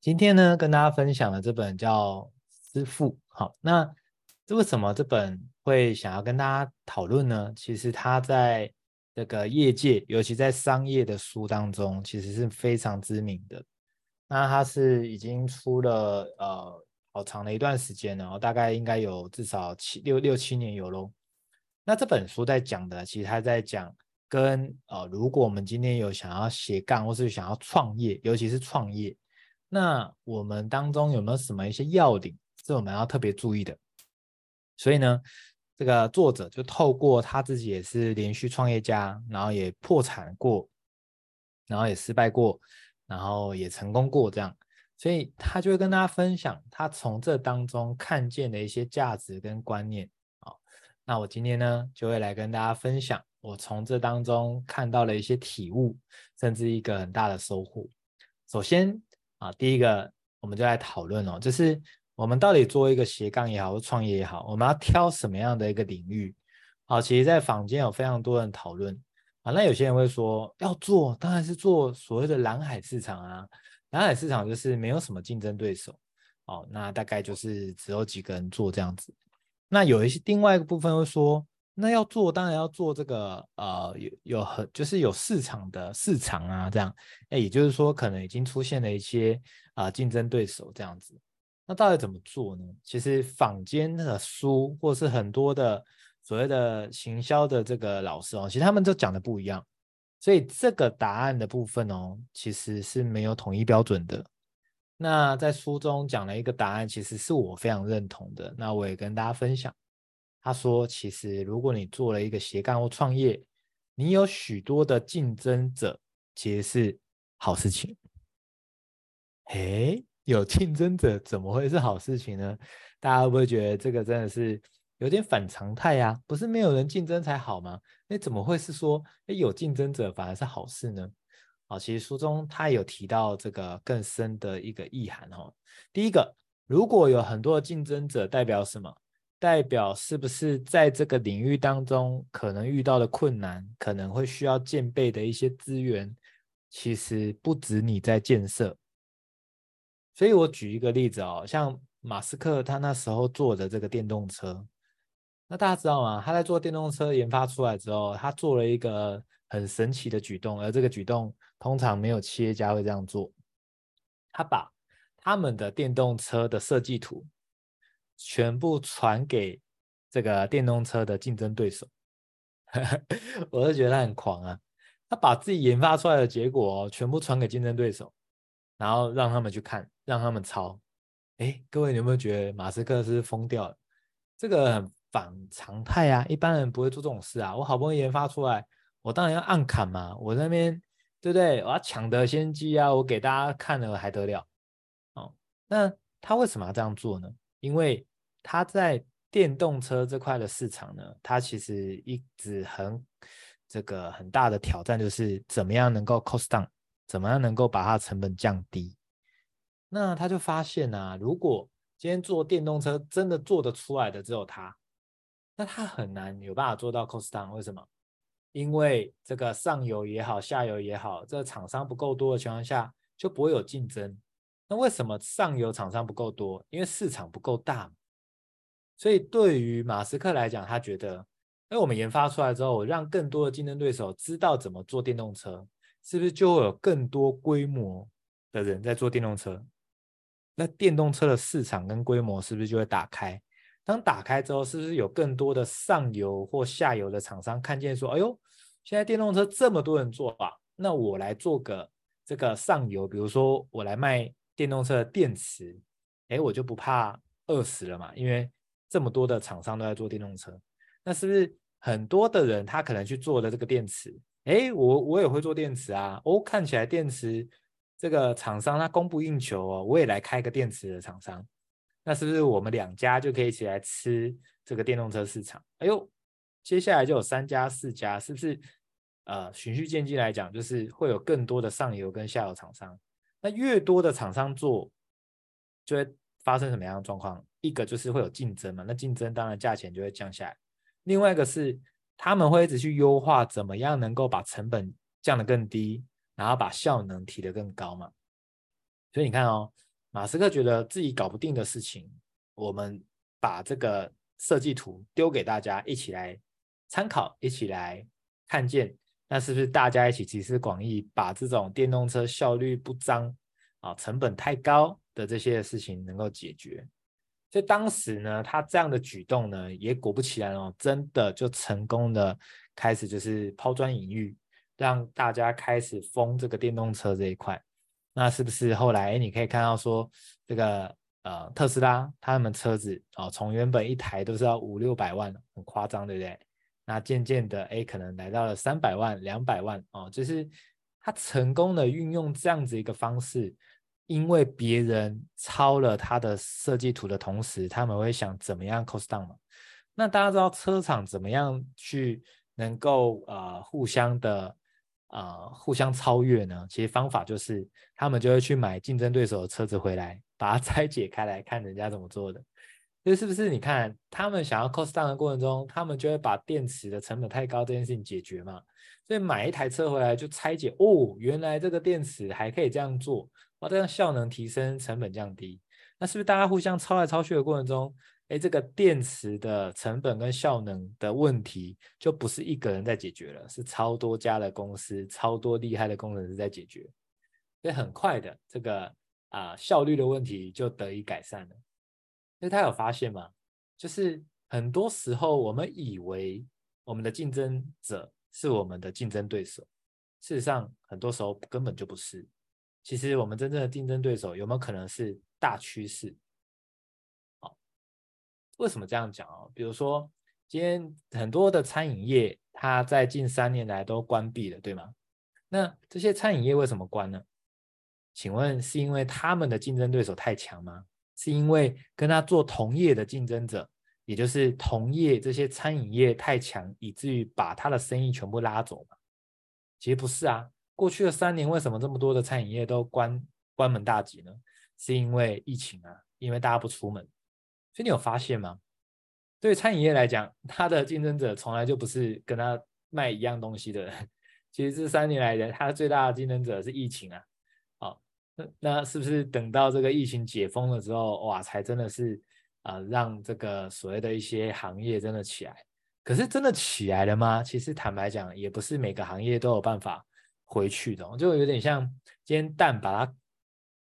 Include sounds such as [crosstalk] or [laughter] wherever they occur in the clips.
今天呢，跟大家分享的这本叫《师父》。好，那这为什么这本会想要跟大家讨论呢？其实它在这个业界，尤其在商业的书当中，其实是非常知名的。那它是已经出了呃好长的一段时间了，然后大概应该有至少七六六七年有喽。那这本书在讲的，其实它在讲跟呃，如果我们今天有想要斜杠，或是想要创业，尤其是创业。那我们当中有没有什么一些要领是我们要特别注意的？所以呢，这个作者就透过他自己也是连续创业家，然后也破产过，然后也失败过，然后也成功过这样，所以他就会跟大家分享他从这当中看见的一些价值跟观念。好，那我今天呢就会来跟大家分享我从这当中看到了一些体悟，甚至一个很大的收获。首先。啊，第一个我们就来讨论哦，就是我们到底做一个斜杠也好，或创业也好，我们要挑什么样的一个领域？好，其实，在坊间有非常多人讨论啊。那有些人会说，要做当然是做所谓的蓝海市场啊，蓝海市场就是没有什么竞争对手，哦，那大概就是只有几个人做这样子。那有一些另外一个部分会说。那要做，当然要做这个，呃，有有很就是有市场的市场啊，这样，哎，也就是说，可能已经出现了一些啊、竞争对手这样子。那到底怎么做呢？其实坊间的书，或是很多的所谓的行销的这个老师哦，其实他们都讲的不一样。所以这个答案的部分哦，其实是没有统一标准的。那在书中讲了一个答案，其实是我非常认同的。那我也跟大家分享。他说：“其实，如果你做了一个斜杠或创业，你有许多的竞争者，其实是好事情。诶，有竞争者怎么会是好事情呢？大家会不会觉得这个真的是有点反常态呀？不是没有人竞争才好吗？诶，怎么会是说，诶，有竞争者反而是好事呢？啊，其实书中他有提到这个更深的一个意涵哦。第一个，如果有很多的竞争者，代表什么？”代表是不是在这个领域当中可能遇到的困难，可能会需要建备的一些资源，其实不止你在建设。所以我举一个例子哦，像马斯克他那时候做的这个电动车，那大家知道吗？他在做电动车研发出来之后，他做了一个很神奇的举动，而这个举动通常没有企业家会这样做。他把他们的电动车的设计图。全部传给这个电动车的竞争对手，[laughs] 我就觉得他很狂啊！他把自己研发出来的结果，全部传给竞争对手，然后让他们去看，让他们抄。哎，各位你有没有觉得马斯克是疯掉了？这个很反常态啊！一般人不会做这种事啊！我好不容易研发出来，我当然要暗砍嘛！我那边对不对？我要抢得先机啊！我给大家看了还得了？哦，那他为什么要这样做呢？因为他在电动车这块的市场呢，他其实一直很这个很大的挑战，就是怎么样能够 cost down，怎么样能够把它成本降低。那他就发现啊，如果今天做电动车真的做得出来的只有他，那他很难有办法做到 cost down。为什么？因为这个上游也好，下游也好，这个厂商不够多的情况下，就不会有竞争。那为什么上游厂商不够多？因为市场不够大嘛。所以对于马斯克来讲，他觉得，哎，我们研发出来之后，我让更多的竞争对手知道怎么做电动车，是不是就会有更多规模的人在做电动车？那电动车的市场跟规模是不是就会打开？当打开之后，是不是有更多的上游或下游的厂商看见说，哎呦，现在电动车这么多人做啊，那我来做个这个上游，比如说我来卖电动车的电池，哎，我就不怕饿死了嘛，因为这么多的厂商都在做电动车，那是不是很多的人他可能去做了这个电池？诶，我我也会做电池啊！哦，看起来电池这个厂商他供不应求哦，我也来开个电池的厂商，那是不是我们两家就可以一起来吃这个电动车市场？哎呦，接下来就有三家四家，是不是？呃，循序渐进来讲，就是会有更多的上游跟下游厂商。那越多的厂商做，就会发生什么样的状况？一个就是会有竞争嘛，那竞争当然价钱就会降下来。另外一个是他们会一直去优化，怎么样能够把成本降得更低，然后把效能提得更高嘛。所以你看哦，马斯克觉得自己搞不定的事情，我们把这个设计图丢给大家一起来参考，一起来看见，那是不是大家一起集思广益，把这种电动车效率不彰啊、成本太高的这些事情能够解决？所以当时呢，他这样的举动呢，也果不其然哦，真的就成功的开始就是抛砖引玉，让大家开始疯这个电动车这一块。那是不是后来，你可以看到说，这个呃特斯拉他们车子哦，从原本一台都是要五六百万，很夸张，对不对？那渐渐的，哎，可能来到了三百万、两百万哦，就是他成功的运用这样子一个方式。因为别人抄了他的设计图的同时，他们会想怎么样 cost down 嘛？那大家知道车厂怎么样去能够呃互相的呃互相超越呢？其实方法就是他们就会去买竞争对手的车子回来，把它 [laughs] 拆解开来看人家怎么做的。这是不是？你看他们想要 cost down 的过程中，他们就会把电池的成本太高这件事情解决嘛？所以买一台车回来就拆解，哦，原来这个电池还可以这样做。哇，这样效能提升，成本降低，那是不是大家互相抄来抄去的过程中，哎，这个电池的成本跟效能的问题就不是一个人在解决了，是超多家的公司，超多厉害的工程师在解决，所以很快的这个啊、效率的问题就得以改善了。所以他有发现吗？就是很多时候我们以为我们的竞争者是我们的竞争对手，事实上很多时候根本就不是。其实我们真正的竞争对手有没有可能是大趋势？好，为什么这样讲啊？比如说，今天很多的餐饮业，它在近三年来都关闭了，对吗？那这些餐饮业为什么关呢？请问是因为他们的竞争对手太强吗？是因为跟他做同业的竞争者，也就是同业这些餐饮业太强，以至于把他的生意全部拉走吗？其实不是啊。过去的三年，为什么这么多的餐饮业都关关门大吉呢？是因为疫情啊，因为大家不出门。所以你有发现吗？对餐饮业来讲，它的竞争者从来就不是跟他卖一样东西的人。[laughs] 其实这三年来的，他最大的竞争者是疫情啊。好，那那是不是等到这个疫情解封了之后，哇，才真的是啊、让这个所谓的一些行业真的起来？可是真的起来了吗？其实坦白讲，也不是每个行业都有办法。回去的，就有点像今天蛋把它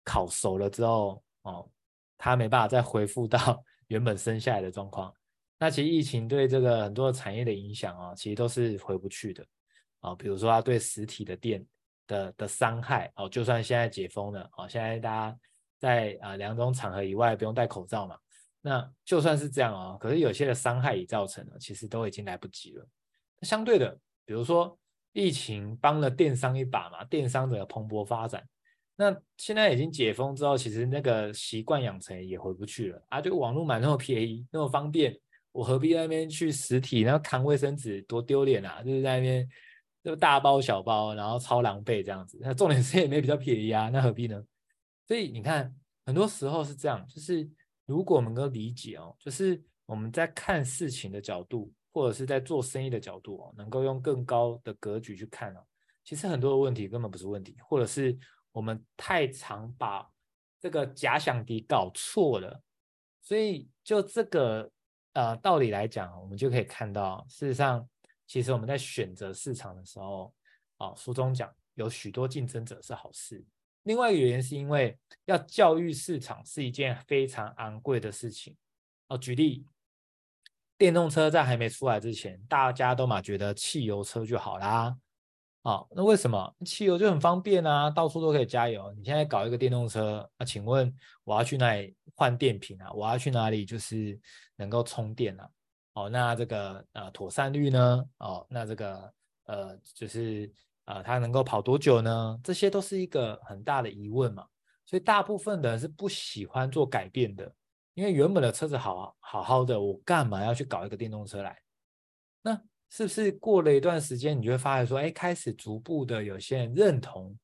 烤熟了之后，哦，它没办法再恢复到 [laughs] 原本生下来的状况。那其实疫情对这个很多产业的影响啊，其实都是回不去的啊。比如说它对实体的店的的伤害哦，就算现在解封了哦，现在大家在啊两种场合以外不用戴口罩嘛，那就算是这样啊，可是有些的伤害已造成了，其实都已经来不及了。相对的，比如说。疫情帮了电商一把嘛，电商的蓬勃发展。那现在已经解封之后，其实那个习惯养成也回不去了啊！就网络买那么便宜，那么方便，我何必在那边去实体，然后扛卫生纸多丢脸啊！就是在那边就大包小包，然后超狼狈这样子。那重点是也没比较便宜啊，那何必呢？所以你看，很多时候是这样，就是如果我们能够理解哦，就是我们在看事情的角度。或者是在做生意的角度哦，能够用更高的格局去看哦，其实很多的问题根本不是问题，或者是我们太常把这个假想敌搞错了，所以就这个呃道理来讲，我们就可以看到，事实上，其实我们在选择市场的时候，啊，书中讲有许多竞争者是好事。另外一个原因是因为要教育市场是一件非常昂贵的事情哦，举例。电动车在还没出来之前，大家都嘛觉得汽油车就好啦。哦，那为什么汽油就很方便啊？到处都可以加油。你现在搞一个电动车，那请问我要去哪里换电瓶啊？我要去哪里就是能够充电啊？哦，那这个呃妥善率呢？哦，那这个呃就是呃它能够跑多久呢？这些都是一个很大的疑问嘛。所以大部分的人是不喜欢做改变的。因为原本的车子好好好的，我干嘛要去搞一个电动车来？那是不是过了一段时间，你就会发现说，哎，开始逐步的有些人认同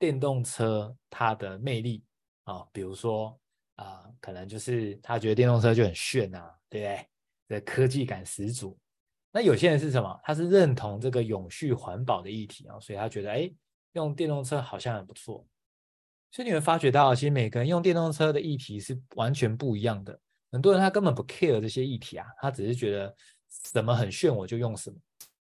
电动车它的魅力啊、比如说啊、可能就是他觉得电动车就很炫啊，对不对？这科技感十足。那有些人是什么？他是认同这个永续环保的议题啊、哦，所以他觉得，哎，用电动车好像很不错。所以你会发觉到，其实每个人用电动车的议题是完全不一样的。很多人他根本不 care 这些议题啊，他只是觉得什么很炫我就用什么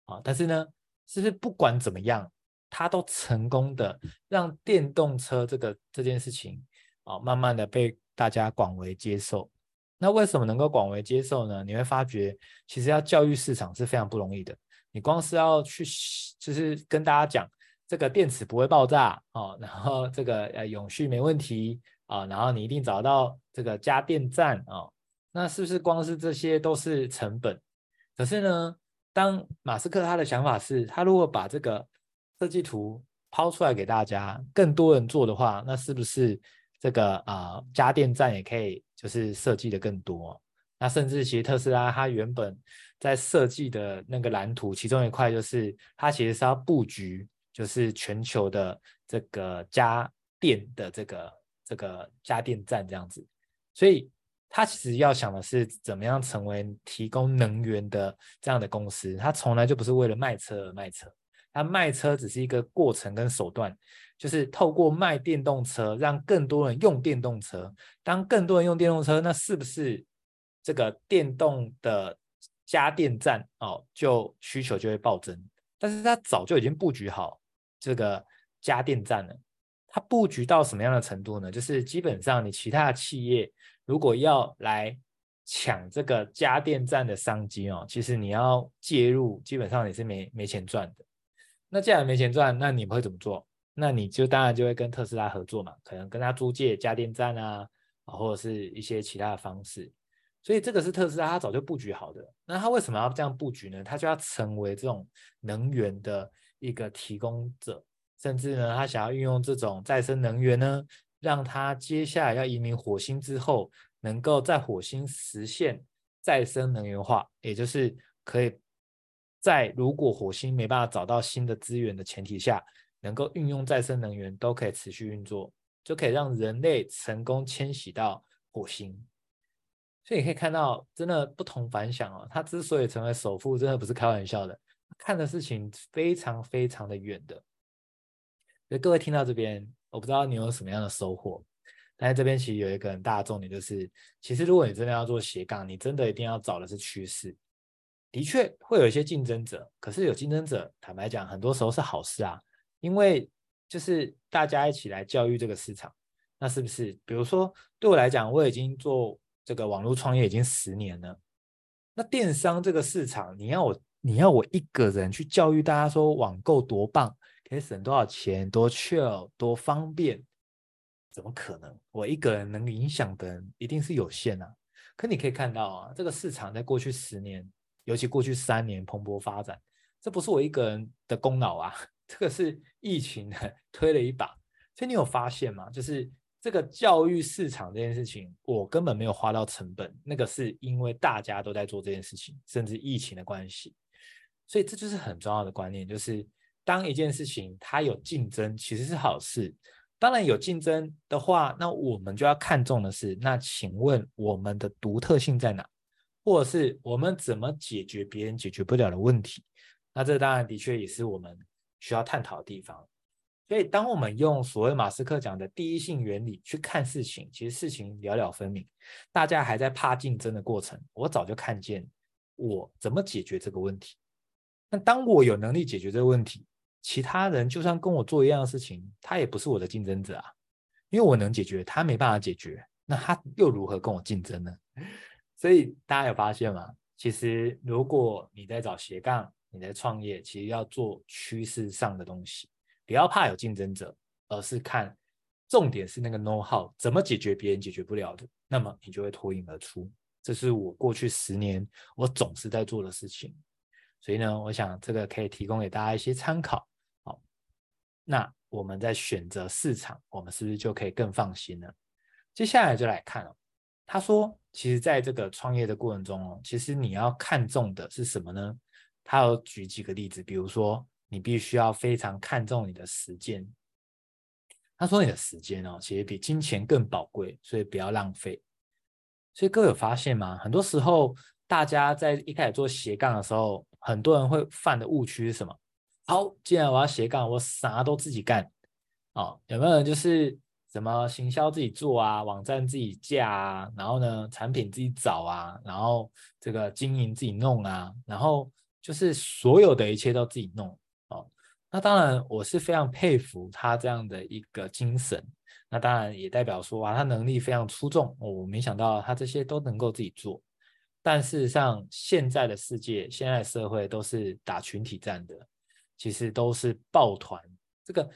啊。但是呢，是不是不管怎么样，他都成功的让电动车这个这件事情啊，慢慢的被大家广为接受。那为什么能够广为接受呢？你会发觉，其实要教育市场是非常不容易的。你光是要去，就是跟大家讲。这个电池不会爆炸哦，然后这个呃永续没问题啊、哦，然后你一定找到这个加电站哦，那是不是光是这些都是成本？可是呢，当马斯克他的想法是，他如果把这个设计图抛出来给大家，更多人做的话，那是不是这个啊、呃、加电站也可以就是设计的更多？那甚至其实特斯拉它原本在设计的那个蓝图，其中一块就是它其实是要布局。就是全球的这个家电的这个这个家电站这样子，所以他其实要想的是怎么样成为提供能源的这样的公司。他从来就不是为了卖车而卖车，他卖车只是一个过程跟手段，就是透过卖电动车让更多人用电动车。当更多人用电动车，那是不是这个电动的加电站哦，就需求就会暴增？但是他早就已经布局好。这个加电站呢，它布局到什么样的程度呢？就是基本上你其他的企业如果要来抢这个加电站的商机哦，其实你要介入，基本上你是没没钱赚的。那既然没钱赚，那你会怎么做？那你就当然就会跟特斯拉合作嘛，可能跟他租借加电站啊，或者是一些其他的方式。所以这个是特斯拉他早就布局好的。那他为什么要这样布局呢？他就要成为这种能源的。一个提供者，甚至呢，他想要运用这种再生能源呢，让他接下来要移民火星之后，能够在火星实现再生能源化，也就是可以在如果火星没办法找到新的资源的前提下，能够运用再生能源都可以持续运作，就可以让人类成功迁徙到火星。所以你可以看到，真的不同凡响哦。他之所以成为首富，真的不是开玩笑的。看的事情非常非常的远的，所以各位听到这边，我不知道你有什么样的收获。但是这边其实有一个很大的重点，就是其实如果你真的要做斜杠，你真的一定要找的是趋势。的确会有一些竞争者，可是有竞争者，坦白讲，很多时候是好事啊，因为就是大家一起来教育这个市场。那是不是？比如说对我来讲，我已经做这个网络创业已经十年了，那电商这个市场，你要我。你要我一个人去教育大家说网购多棒，可以省多少钱，多 chill，多方便，怎么可能？我一个人能影响的一定是有限啊。可你可以看到啊，这个市场在过去十年，尤其过去三年蓬勃发展，这不是我一个人的功劳啊，[laughs] 这个是疫情 [laughs] 推了一把。所以你有发现吗？就是。这个教育市场这件事情，我根本没有花到成本，那个是因为大家都在做这件事情，甚至疫情的关系，所以这就是很重要的观念，就是当一件事情它有竞争，其实是好事。当然有竞争的话，那我们就要看重的是，那请问我们的独特性在哪，或者是我们怎么解决别人解决不了的问题？那这当然的确也是我们需要探讨的地方。所以，当我们用所谓马斯克讲的第一性原理去看事情，其实事情了了分明。大家还在怕竞争的过程，我早就看见我怎么解决这个问题。那当我有能力解决这个问题，其他人就算跟我做一样的事情，他也不是我的竞争者啊，因为我能解决，他没办法解决，那他又如何跟我竞争呢？[laughs] 所以大家有发现吗？其实，如果你在找斜杠，你在创业，其实要做趋势上的东西。不要怕有竞争者，而是看重点是那个 know how 怎么解决别人解决不了的，那么你就会脱颖而出。这是我过去十年我总是在做的事情，所以呢，我想这个可以提供给大家一些参考。好，那我们在选择市场，我们是不是就可以更放心呢？接下来就来看哦，他说，其实在这个创业的过程中哦，其实你要看重的是什么呢？他有举几个例子，比如说。你必须要非常看重你的时间。他说：“你的时间哦，其实比金钱更宝贵，所以不要浪费。”所以各位有发现吗？很多时候，大家在一开始做斜杠的时候，很多人会犯的误区是什么？好，既然我要斜杠，我啥都自己干。哦，有没有人就是什么行销自己做啊，网站自己架啊，然后呢，产品自己找啊，然后这个经营自己弄啊，然后就是所有的一切都自己弄哦。那当然，我是非常佩服他这样的一个精神。那当然也代表说啊，他能力非常出众。我没想到他这些都能够自己做。但事实上，现在的世界，现在的社会都是打群体战的，其实都是抱团这个。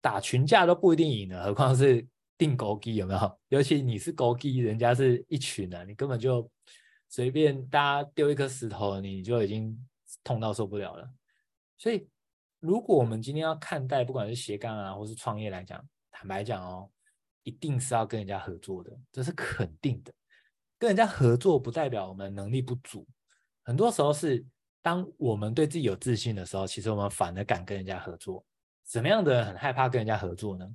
打群架都不一定赢的，何况是定勾机有没有？[laughs] 尤其你是勾机，人家是一群的，你根本就随便大家丢一颗石头，你就已经痛到受不了了。所以，如果我们今天要看待不管是斜杠啊，或是创业来讲，坦白讲哦，一定是要跟人家合作的，这是肯定的。跟人家合作不代表我们能力不足，很多时候是当我们对自己有自信的时候，其实我们反而敢跟人家合作。什么样的人很害怕跟人家合作呢？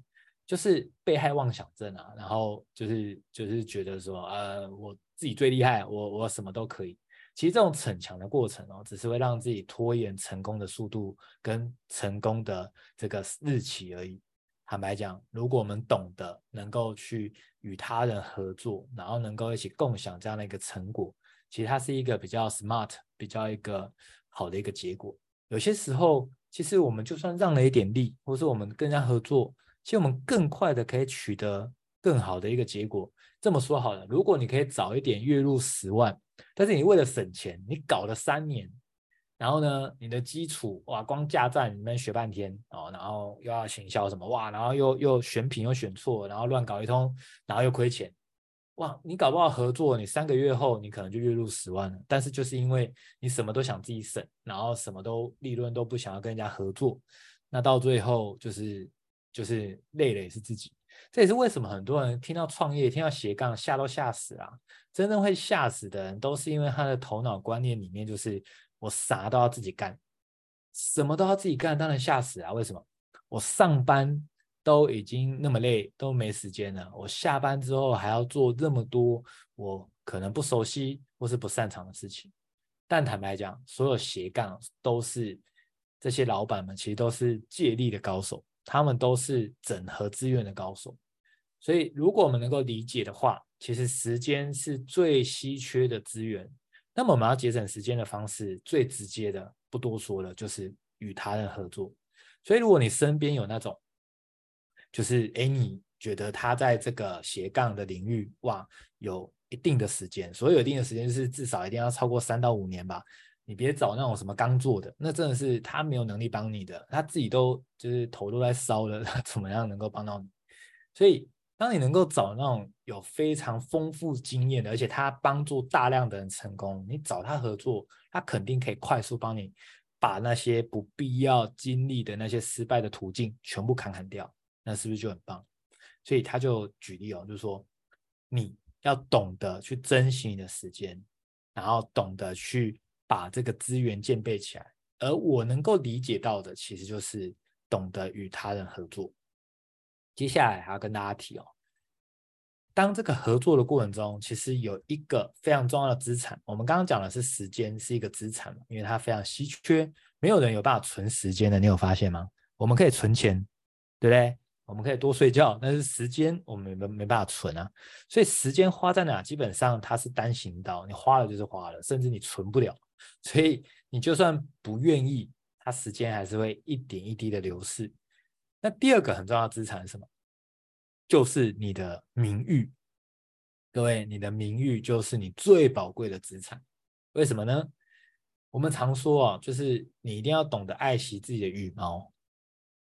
就是被害妄想症啊，然后就是就是觉得说，呃，我自己最厉害，我我什么都可以。其实这种逞强的过程哦，只是会让自己拖延成功的速度跟成功的这个日期而已。坦白讲，如果我们懂得能够去与他人合作，然后能够一起共享这样的一个成果，其实它是一个比较 smart、比较一个好的一个结果。有些时候。其实我们就算让了一点力，或是我们跟人家合作，其实我们更快的可以取得更好的一个结果。这么说好了，如果你可以早一点月入十万，但是你为了省钱，你搞了三年，然后呢，你的基础哇，光架站你们学半天哦，然后又要行销什么哇，然后又又选品又选错，然后乱搞一通，然后又亏钱。哇，你搞不好合作，你三个月后你可能就月入十万了。但是就是因为你什么都想自己省，然后什么都利润都不想要跟人家合作，那到最后就是就是累了也是自己。这也是为什么很多人听到创业、听到斜杠吓都吓死啊。真正会吓死的人，都是因为他的头脑观念里面就是我啥都要自己干，什么都要自己干，当然吓死啊！为什么？我上班。都已经那么累，都没时间了。我下班之后还要做这么多我可能不熟悉或是不擅长的事情。但坦白讲，所有斜杠都是这些老板们，其实都是借力的高手，他们都是整合资源的高手。所以，如果我们能够理解的话，其实时间是最稀缺的资源。那么，我们要节省时间的方式，最直接的，不多说了，就是与他人合作。所以，如果你身边有那种，就是哎，你觉得他在这个斜杠的领域哇，有一定的时间，所以有一定的时间是至少一定要超过三到五年吧。你别找那种什么刚做的，那真的是他没有能力帮你的，他自己都就是头都在烧了，[laughs] 他怎么样能够帮到你？所以，当你能够找那种有非常丰富经验的，而且他帮助大量的人成功，你找他合作，他肯定可以快速帮你把那些不必要经历的那些失败的途径全部砍砍掉。那是不是就很棒？所以他就举例哦，就是说你要懂得去珍惜你的时间，然后懂得去把这个资源建备起来。而我能够理解到的，其实就是懂得与他人合作。接下来还要跟大家提哦，当这个合作的过程中，其实有一个非常重要的资产。我们刚刚讲的是时间是一个资产，因为它非常稀缺，没有人有办法存时间的。你有发现吗？我们可以存钱，对不对？我们可以多睡觉，但是时间我们没没办法存啊，所以时间花在哪，基本上它是单行道，你花了就是花了，甚至你存不了，所以你就算不愿意，它时间还是会一点一滴的流逝。那第二个很重要的资产是什么？就是你的名誉。各位，你的名誉就是你最宝贵的资产。为什么呢？我们常说啊，就是你一定要懂得爱惜自己的羽毛。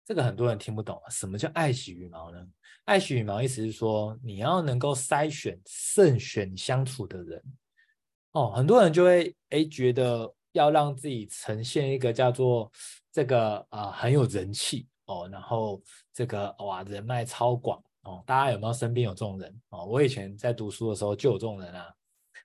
这个很多人听不懂，什么叫爱惜羽毛呢？爱惜羽毛意思是说，你要能够筛选、慎选相处的人。哦，很多人就会哎觉得要让自己呈现一个叫做这个啊、很有人气哦，然后这个哇人脉超广哦。大家有没有身边有这种人哦？我以前在读书的时候就有这种人啊，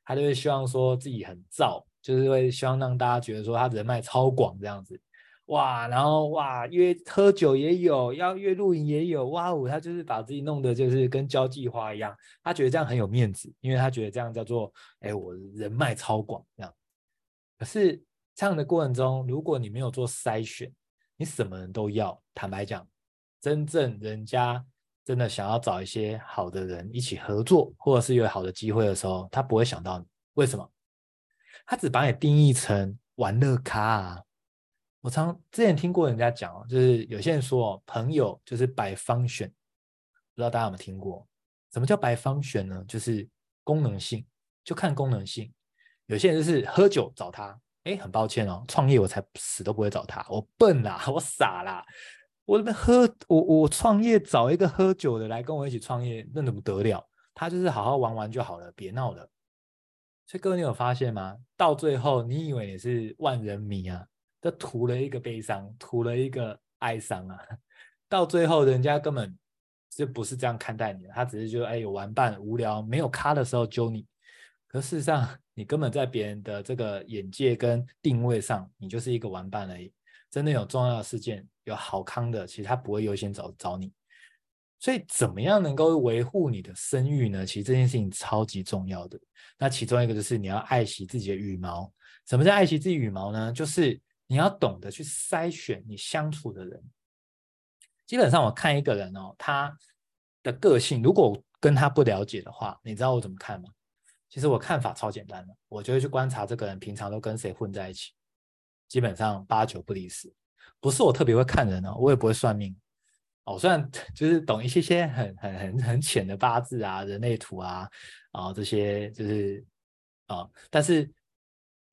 他就会希望说自己很燥，就是会希望让大家觉得说他人脉超广这样子。哇，然后哇，约喝酒也有，要约露营也有，哇哦，他就是把自己弄得就是跟交际花一样，他觉得这样很有面子，因为他觉得这样叫做，哎，我人脉超广这样。可是这样的过程中，如果你没有做筛选，你什么人都要，坦白讲，真正人家真的想要找一些好的人一起合作，或者是有好的机会的时候，他不会想到你。为什么？他只把你定义成玩乐咖啊。我常之前听过人家讲，就是有些人说，朋友就是 by function，不知道大家有没有听过？什么叫 by function 呢？就是功能性，就看功能性。有些人就是喝酒找他，哎，很抱歉哦，创业我才死都不会找他，我笨啦，[laughs] 我傻啦，我那边喝，我我创业找一个喝酒的来跟我一起创业，那怎么得了？他就是好好玩玩就好了，别闹了。所以各位，你有发现吗？到最后，你以为你是万人迷啊，都图了一个悲伤，图了一个哀伤啊。到最后，人家根本就不是这样看待你的，他只是觉得哎，有玩伴无聊，没有咖的时候揪你。可事实上，你根本在别人的这个眼界跟定位上，你就是一个玩伴而已。真的有重要的事件，有好康的，其实他不会优先找找你。所以，怎么样能够维护你的声誉呢？其实这件事情超级重要的。那其中一个就是你要爱惜自己的羽毛。什么叫爱惜自己羽毛呢？就是你要懂得去筛选你相处的人。基本上，我看一个人哦，他的个性，如果跟他不了解的话，你知道我怎么看吗？其实我看法超简单的，我就会去观察这个人平常都跟谁混在一起，基本上八九不离十。不是我特别会看人哦，我也不会算命哦，虽然 [laughs] 就是懂一些些很很很很浅的八字啊、人类图啊，啊这些就是啊，但是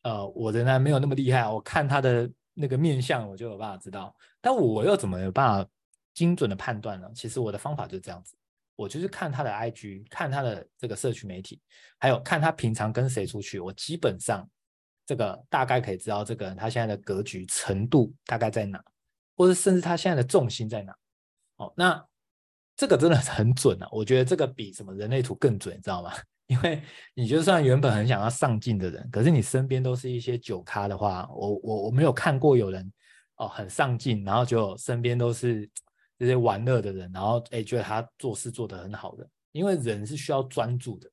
呃，我仍然没有那么厉害。我看他的那个面相，我就有办法知道。但我又怎么有办法精准的判断呢？其实我的方法就是这样子。我就是看他的 IG，看他的这个社群媒体，还有看他平常跟谁出去，我基本上这个大概可以知道这个人他现在的格局程度大概在哪，或者甚至他现在的重心在哪。哦，那这个真的很准啊！我觉得这个比什么人类图更准，你知道吗？[laughs] 因为你就算原本很想要上进的人，可是你身边都是一些酒咖的话，我我我没有看过有人哦很上进，然后就身边都是。这些玩乐的人，然后哎，觉得他做事做得很好的，因为人是需要专注的。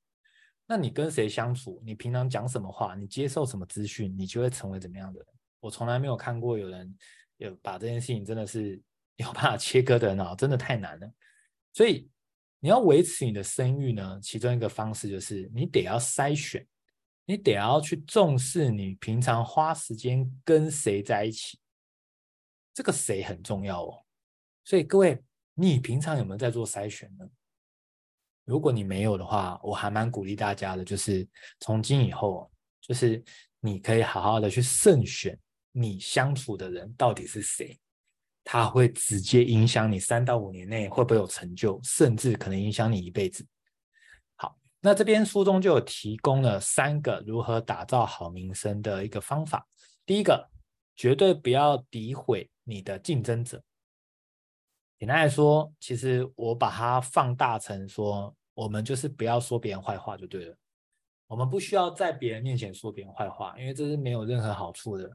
那你跟谁相处，你平常讲什么话，你接受什么资讯，你就会成为怎么样的人。我从来没有看过有人有把这件事情真的是有办法切割的很好，真的太难了。所以你要维持你的声誉呢，其中一个方式就是你得要筛选，你得要去重视你平常花时间跟谁在一起，这个谁很重要哦。所以各位，你平常有没有在做筛选呢？如果你没有的话，我还蛮鼓励大家的，就是从今以后，就是你可以好好的去慎选你相处的人到底是谁，他会直接影响你三到五年内会不会有成就，甚至可能影响你一辈子。好，那这边书中就有提供了三个如何打造好名声的一个方法。第一个，绝对不要诋毁你的竞争者。简单来说，其实我把它放大成说，我们就是不要说别人坏话就对了。我们不需要在别人面前说别人坏话，因为这是没有任何好处的。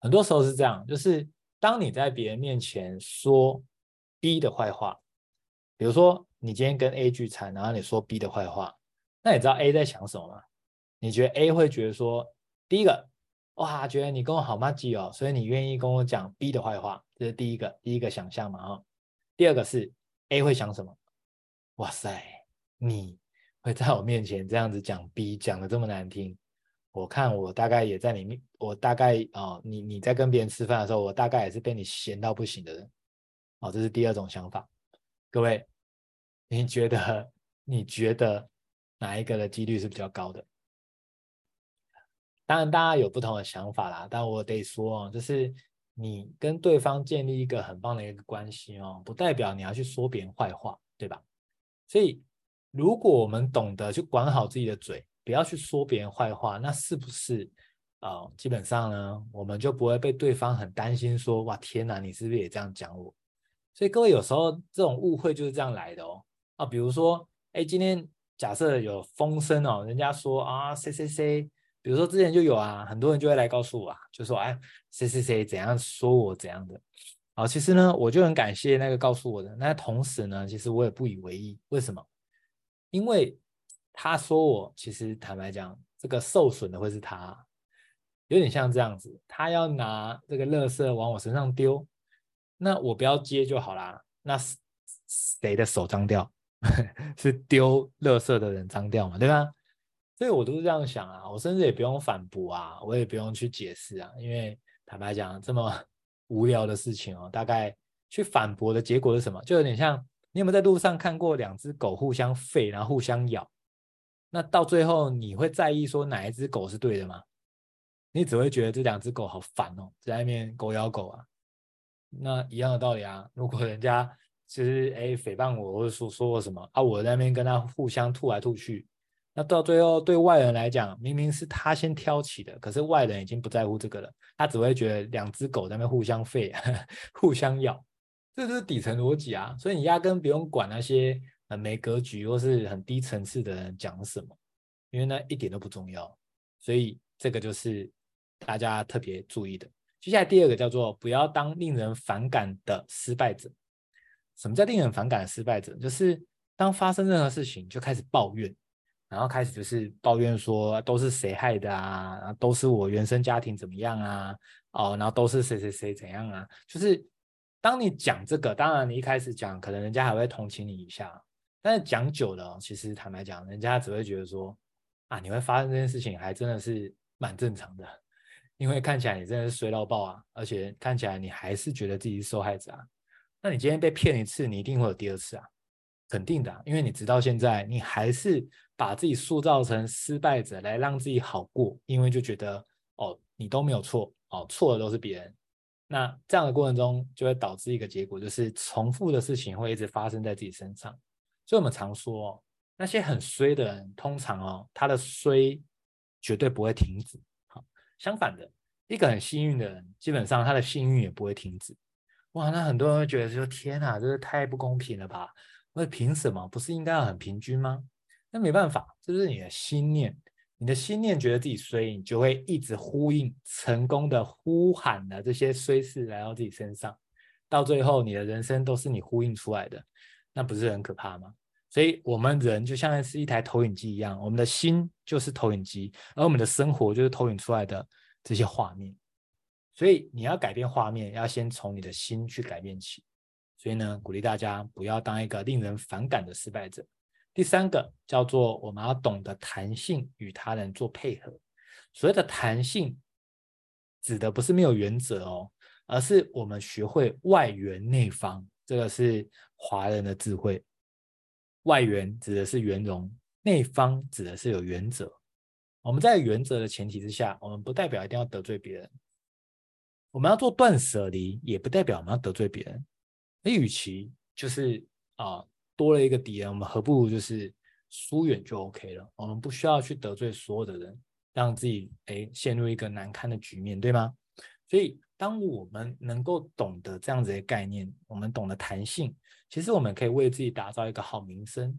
很多时候是这样，就是当你在别人面前说 B 的坏话，比如说你今天跟 A 聚餐，然后你说 B 的坏话，那你知道 A 在想什么吗？你觉得 A 会觉得说，第一个，哇，觉得你跟我好麻吉哦，所以你愿意跟我讲 B 的坏话，这是第一个，第一个想象嘛，哈。第二个是 A 会想什么？哇塞，你会在我面前这样子讲 B，讲得这么难听，我看我大概也在你面，我大概哦，你你在跟别人吃饭的时候，我大概也是被你嫌到不行的人，哦，这是第二种想法。各位，你觉得你觉得哪一个的几率是比较高的？当然，大家有不同的想法啦，但我得说，就是。你跟对方建立一个很棒的一个关系哦，不代表你要去说别人坏话，对吧？所以，如果我们懂得去管好自己的嘴，不要去说别人坏话，那是不是啊、基本上呢，我们就不会被对方很担心说，哇，天哪，你是不是也这样讲我？所以各位有时候这种误会就是这样来的哦。啊，比如说，哎，今天假设有风声哦，人家说啊，谁谁谁。比如说之前就有啊，很多人就会来告诉我啊，就说哎，谁谁谁怎样说我怎样的，好，其实呢，我就很感谢那个告诉我的。那同时呢，其实我也不以为意，为什么？因为他说我，其实坦白讲，这个受损的会是他，有点像这样子，他要拿这个垃圾往我身上丢，那我不要接就好啦。那谁的手脏掉？[laughs] 是丢垃圾的人脏掉嘛？对吧？所以我都是这样想啊，我甚至也不用反驳啊，我也不用去解释啊，因为坦白讲，这么 [laughs] 无聊的事情哦，大概去反驳的结果是什么？就有点像你有没有在路上看过两只狗互相吠，然后互相咬？那到最后你会在意说哪一只狗是对的吗？你只会觉得这两只狗好烦哦，在那边狗咬狗啊。那一样的道理啊，如果人家其实哎诽谤我，或者说说我什么啊，我在那边跟他互相吐来吐去。那到最后，对外人来讲，明明是他先挑起的，可是外人已经不在乎这个了，他只会觉得两只狗在那互相吠，[laughs] 互相咬，这就是底层逻辑啊。所以你压根不用管那些很没格局或是很低层次的人讲什么，因为那一点都不重要。所以这个就是大家特别注意的。接下来第二个叫做不要当令人反感的失败者。什么叫令人反感的失败者？就是当发生任何事情就开始抱怨。然后开始就是抱怨说都是谁害的啊，都是我原生家庭怎么样啊，哦，然后都是谁谁谁怎样啊，就是当你讲这个，当然你一开始讲，可能人家还会同情你一下，但是讲久了，其实坦白讲，人家只会觉得说啊，你会发生这件事情，还真的是蛮正常的，因为看起来你真的是衰到爆啊，而且看起来你还是觉得自己是受害者啊，那你今天被骗一次，你一定会有第二次啊。肯定的，因为你直到现在，你还是把自己塑造成失败者来让自己好过，因为就觉得哦，你都没有错，哦，错的都是别人。那这样的过程中，就会导致一个结果，就是重复的事情会一直发生在自己身上。所以我们常说哦，那些很衰的人，通常哦，他的衰绝对不会停止。好，相反的，一个很幸运的人，基本上他的幸运也不会停止。哇，那很多人会觉得说，天哪，这是太不公平了吧？那凭什么？不是应该要很平均吗？那没办法，这是你的心念。你的心念觉得自己衰，你就会一直呼应成功的呼喊的这些衰事来到自己身上，到最后你的人生都是你呼应出来的，那不是很可怕吗？所以，我们人就像是一台投影机一样，我们的心就是投影机，而我们的生活就是投影出来的这些画面。所以，你要改变画面，要先从你的心去改变起。所以呢，鼓励大家不要当一个令人反感的失败者。第三个叫做我们要懂得弹性与他人做配合。所谓的弹性，指的不是没有原则哦，而是我们学会外圆内方。这个是华人的智慧。外圆指的是圆融，内方指的是有原则。我们在原则的前提之下，我们不代表一定要得罪别人。我们要做断舍离，也不代表我们要得罪别人。那与其就是啊多了一个敌人，我们何不如就是疏远就 OK 了？我们不需要去得罪所有的人，让自己哎陷入一个难堪的局面，对吗？所以当我们能够懂得这样子的概念，我们懂得弹性，其实我们可以为自己打造一个好名声。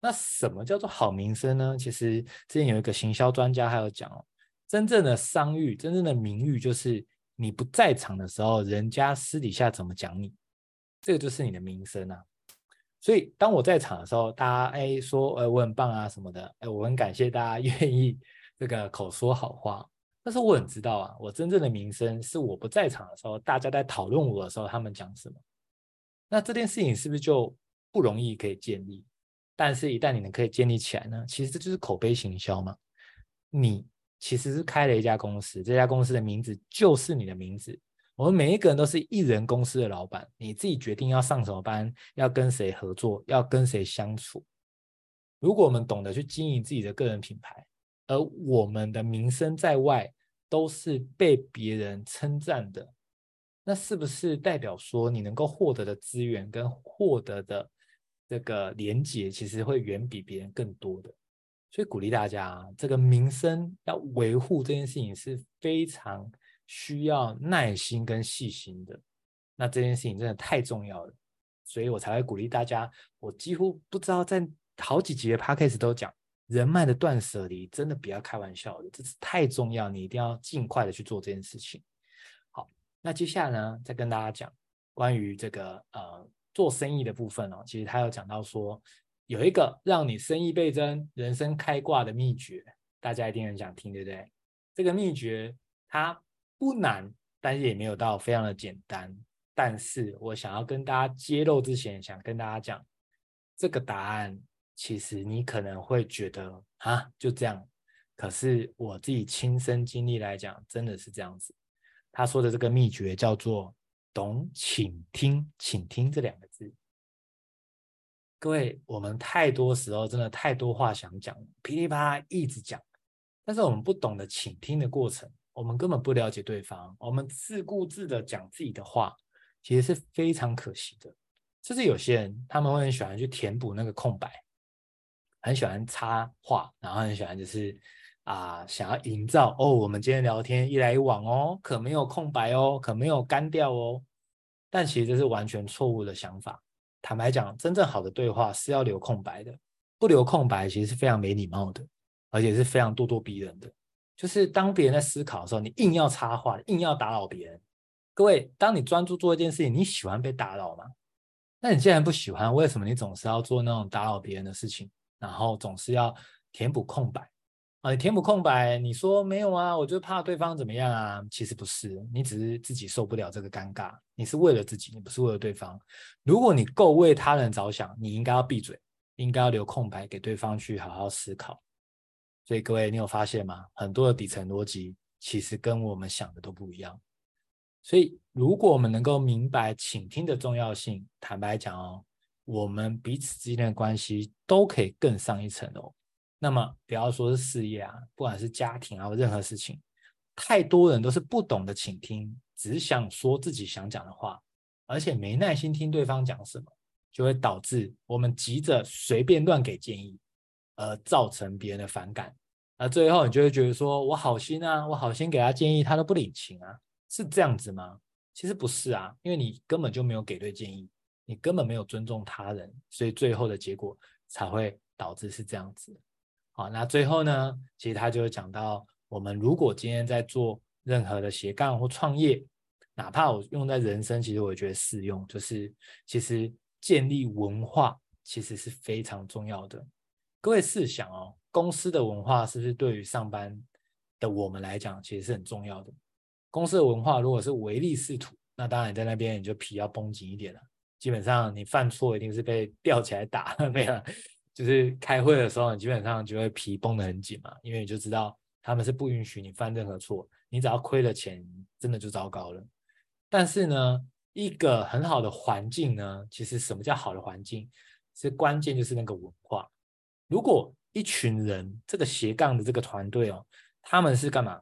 那什么叫做好名声呢？其实之前有一个行销专家还有讲哦，真正的商誉、真正的名誉，就是你不在场的时候，人家私底下怎么讲你。这个就是你的名声啊，所以当我在场的时候，大家哎说哎我很棒啊什么的，哎我很感谢大家 [laughs] 愿意这个口说好话，但是我很知道啊，我真正的名声是我不在场的时候，大家在讨论我的时候，他们讲什么，那这件事情是不是就不容易可以建立？但是，一旦你能可以建立起来呢，其实这就是口碑行销嘛，你其实是开了一家公司，这家公司的名字就是你的名字。我们每一个人都是一人公司的老板，你自己决定要上什么班，要跟谁合作，要跟谁相处。如果我们懂得去经营自己的个人品牌，而我们的名声在外都是被别人称赞的，那是不是代表说你能够获得的资源跟获得的这个连接，其实会远比别人更多的？所以鼓励大家，这个名声要维护这件事情是非常。需要耐心跟细心的，那这件事情真的太重要了，所以我才会鼓励大家。我几乎不知道在好几集的 podcast 都讲人脉的断舍离，真的不要开玩笑的，这是太重要，你一定要尽快的去做这件事情。好，那接下来呢，再跟大家讲关于这个呃做生意的部分哦。其实他有讲到说，有一个让你生意倍增、人生开挂的秘诀，大家一定很想听，对不对？这个秘诀它。不难，但是也没有到非常的简单。但是我想要跟大家揭露之前，想跟大家讲，这个答案其实你可能会觉得啊，就这样。可是我自己亲身经历来讲，真的是这样子。他说的这个秘诀叫做懂请听，请听这两个字。各位，我们太多时候真的太多话想讲，噼里啪啦一直讲，但是我们不懂得倾听的过程，我们根本不了解对方，我们自顾自的讲自己的话，其实是非常可惜的。就是有些人他们会很喜欢去填补那个空白，很喜欢插话，然后很喜欢就是。啊，想要营造哦，我们今天聊天一来一往哦，可没有空白哦，可没有干掉哦。但其实这是完全错误的想法。坦白讲，真正好的对话是要留空白的，不留空白其实是非常没礼貌的，而且是非常咄咄逼人的。就是当别人在思考的时候，你硬要插话，硬要打扰别人。各位，当你专注做一件事情，你喜欢被打扰吗？那你既然不喜欢，为什么你总是要做那种打扰别人的事情，然后总是要填补空白？啊，你填补空白，你说没有啊？我就怕对方怎么样啊？其实不是，你只是自己受不了这个尴尬。你是为了自己，你不是为了对方。如果你够为他人着想，你应该要闭嘴，应该要留空白给对方去好好思考。所以各位，你有发现吗？很多的底层逻辑其实跟我们想的都不一样。所以，如果我们能够明白倾听的重要性，坦白讲哦，我们彼此之间的关系都可以更上一层楼。那么不要说是事业啊，不管是家庭啊，任何事情，太多人都是不懂得倾听，只想说自己想讲的话，而且没耐心听对方讲什么，就会导致我们急着随便乱给建议，而造成别人的反感。那最后你就会觉得说，我好心啊，我好心给他建议，他都不领情啊，是这样子吗？其实不是啊，因为你根本就没有给对建议，你根本没有尊重他人，所以最后的结果才会导致是这样子。好，那最后呢，其实他就讲到，我们如果今天在做任何的斜杠或创业，哪怕我用在人生，其实我觉得适用，就是其实建立文化其实是非常重要的。各位试想哦，公司的文化是不是对于上班的我们来讲，其实是很重要的？公司的文化如果是唯利是图，那当然在那边你就皮要绷紧一点了。基本上你犯错一定是被吊起来打，[laughs] 没有。就是开会的时候，你基本上就会皮绷得很紧嘛，因为你就知道他们是不允许你犯任何错，你只要亏了钱，真的就糟糕了。但是呢，一个很好的环境呢，其实什么叫好的环境？是关键就是那个文化。如果一群人这个斜杠的这个团队哦，他们是干嘛？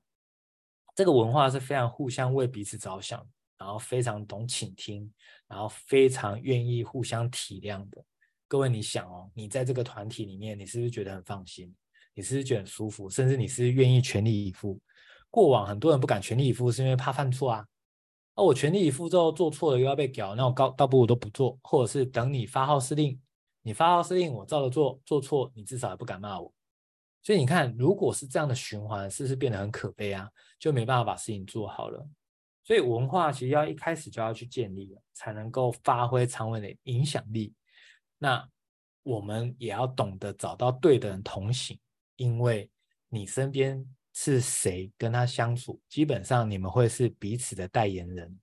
这个文化是非常互相为彼此着想，然后非常懂倾听，然后非常愿意互相体谅的。各位，你想哦，你在这个团体里面，你是不是觉得很放心？你是不是觉得很舒服？甚至你是愿意全力以赴？过往很多人不敢全力以赴，是因为怕犯错啊。那我全力以赴之后做错了又要被屌，那我告倒不如都不做，或者是等你发号施令，你发号施令我照着做，做错你至少也不敢骂我。所以你看，如果是这样的循环，是不是变得很可悲啊？就没办法把事情做好了。所以文化其实要一开始就要去建立了，才能够发挥长远的影响力。那我们也要懂得找到对的人同行，因为你身边是谁跟他相处，基本上你们会是彼此的代言人。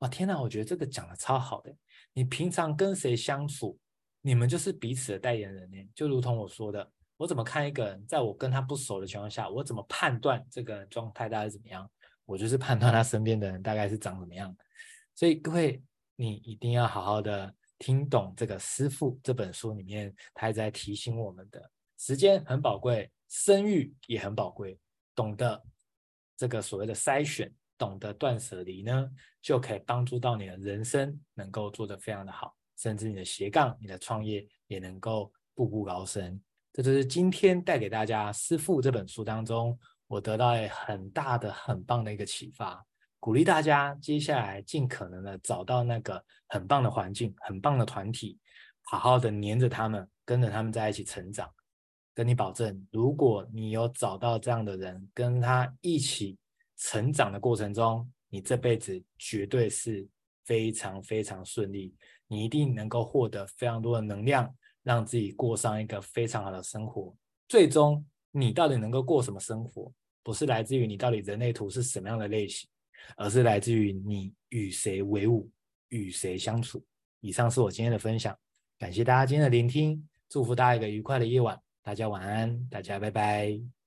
哇，天哪，我觉得这个讲的超好的。你平常跟谁相处，你们就是彼此的代言人呢。就如同我说的，我怎么看一个人，在我跟他不熟的情况下，我怎么判断这个人状态大概怎么样？我就是判断他身边的人大概是长怎么样。所以各位，你一定要好好的。听懂这个师傅这本书里面，他在提醒我们的时间很宝贵，声誉也很宝贵。懂得这个所谓的筛选，懂得断舍离呢，就可以帮助到你的人生能够做得非常的好，甚至你的斜杠、你的创业也能够步步高升。这就是今天带给大家师傅这本书当中，我得到很大的、很棒的一个启发。鼓励大家接下来尽可能的找到那个很棒的环境、很棒的团体，好好的黏着他们，跟着他们在一起成长。跟你保证，如果你有找到这样的人，跟他一起成长的过程中，你这辈子绝对是非常非常顺利。你一定能够获得非常多的能量，让自己过上一个非常好的生活。最终，你到底能够过什么生活，不是来自于你到底人类图是什么样的类型。而是来自于你与谁为伍，与谁相处。以上是我今天的分享，感谢大家今天的聆听，祝福大家一个愉快的夜晚，大家晚安，大家拜拜。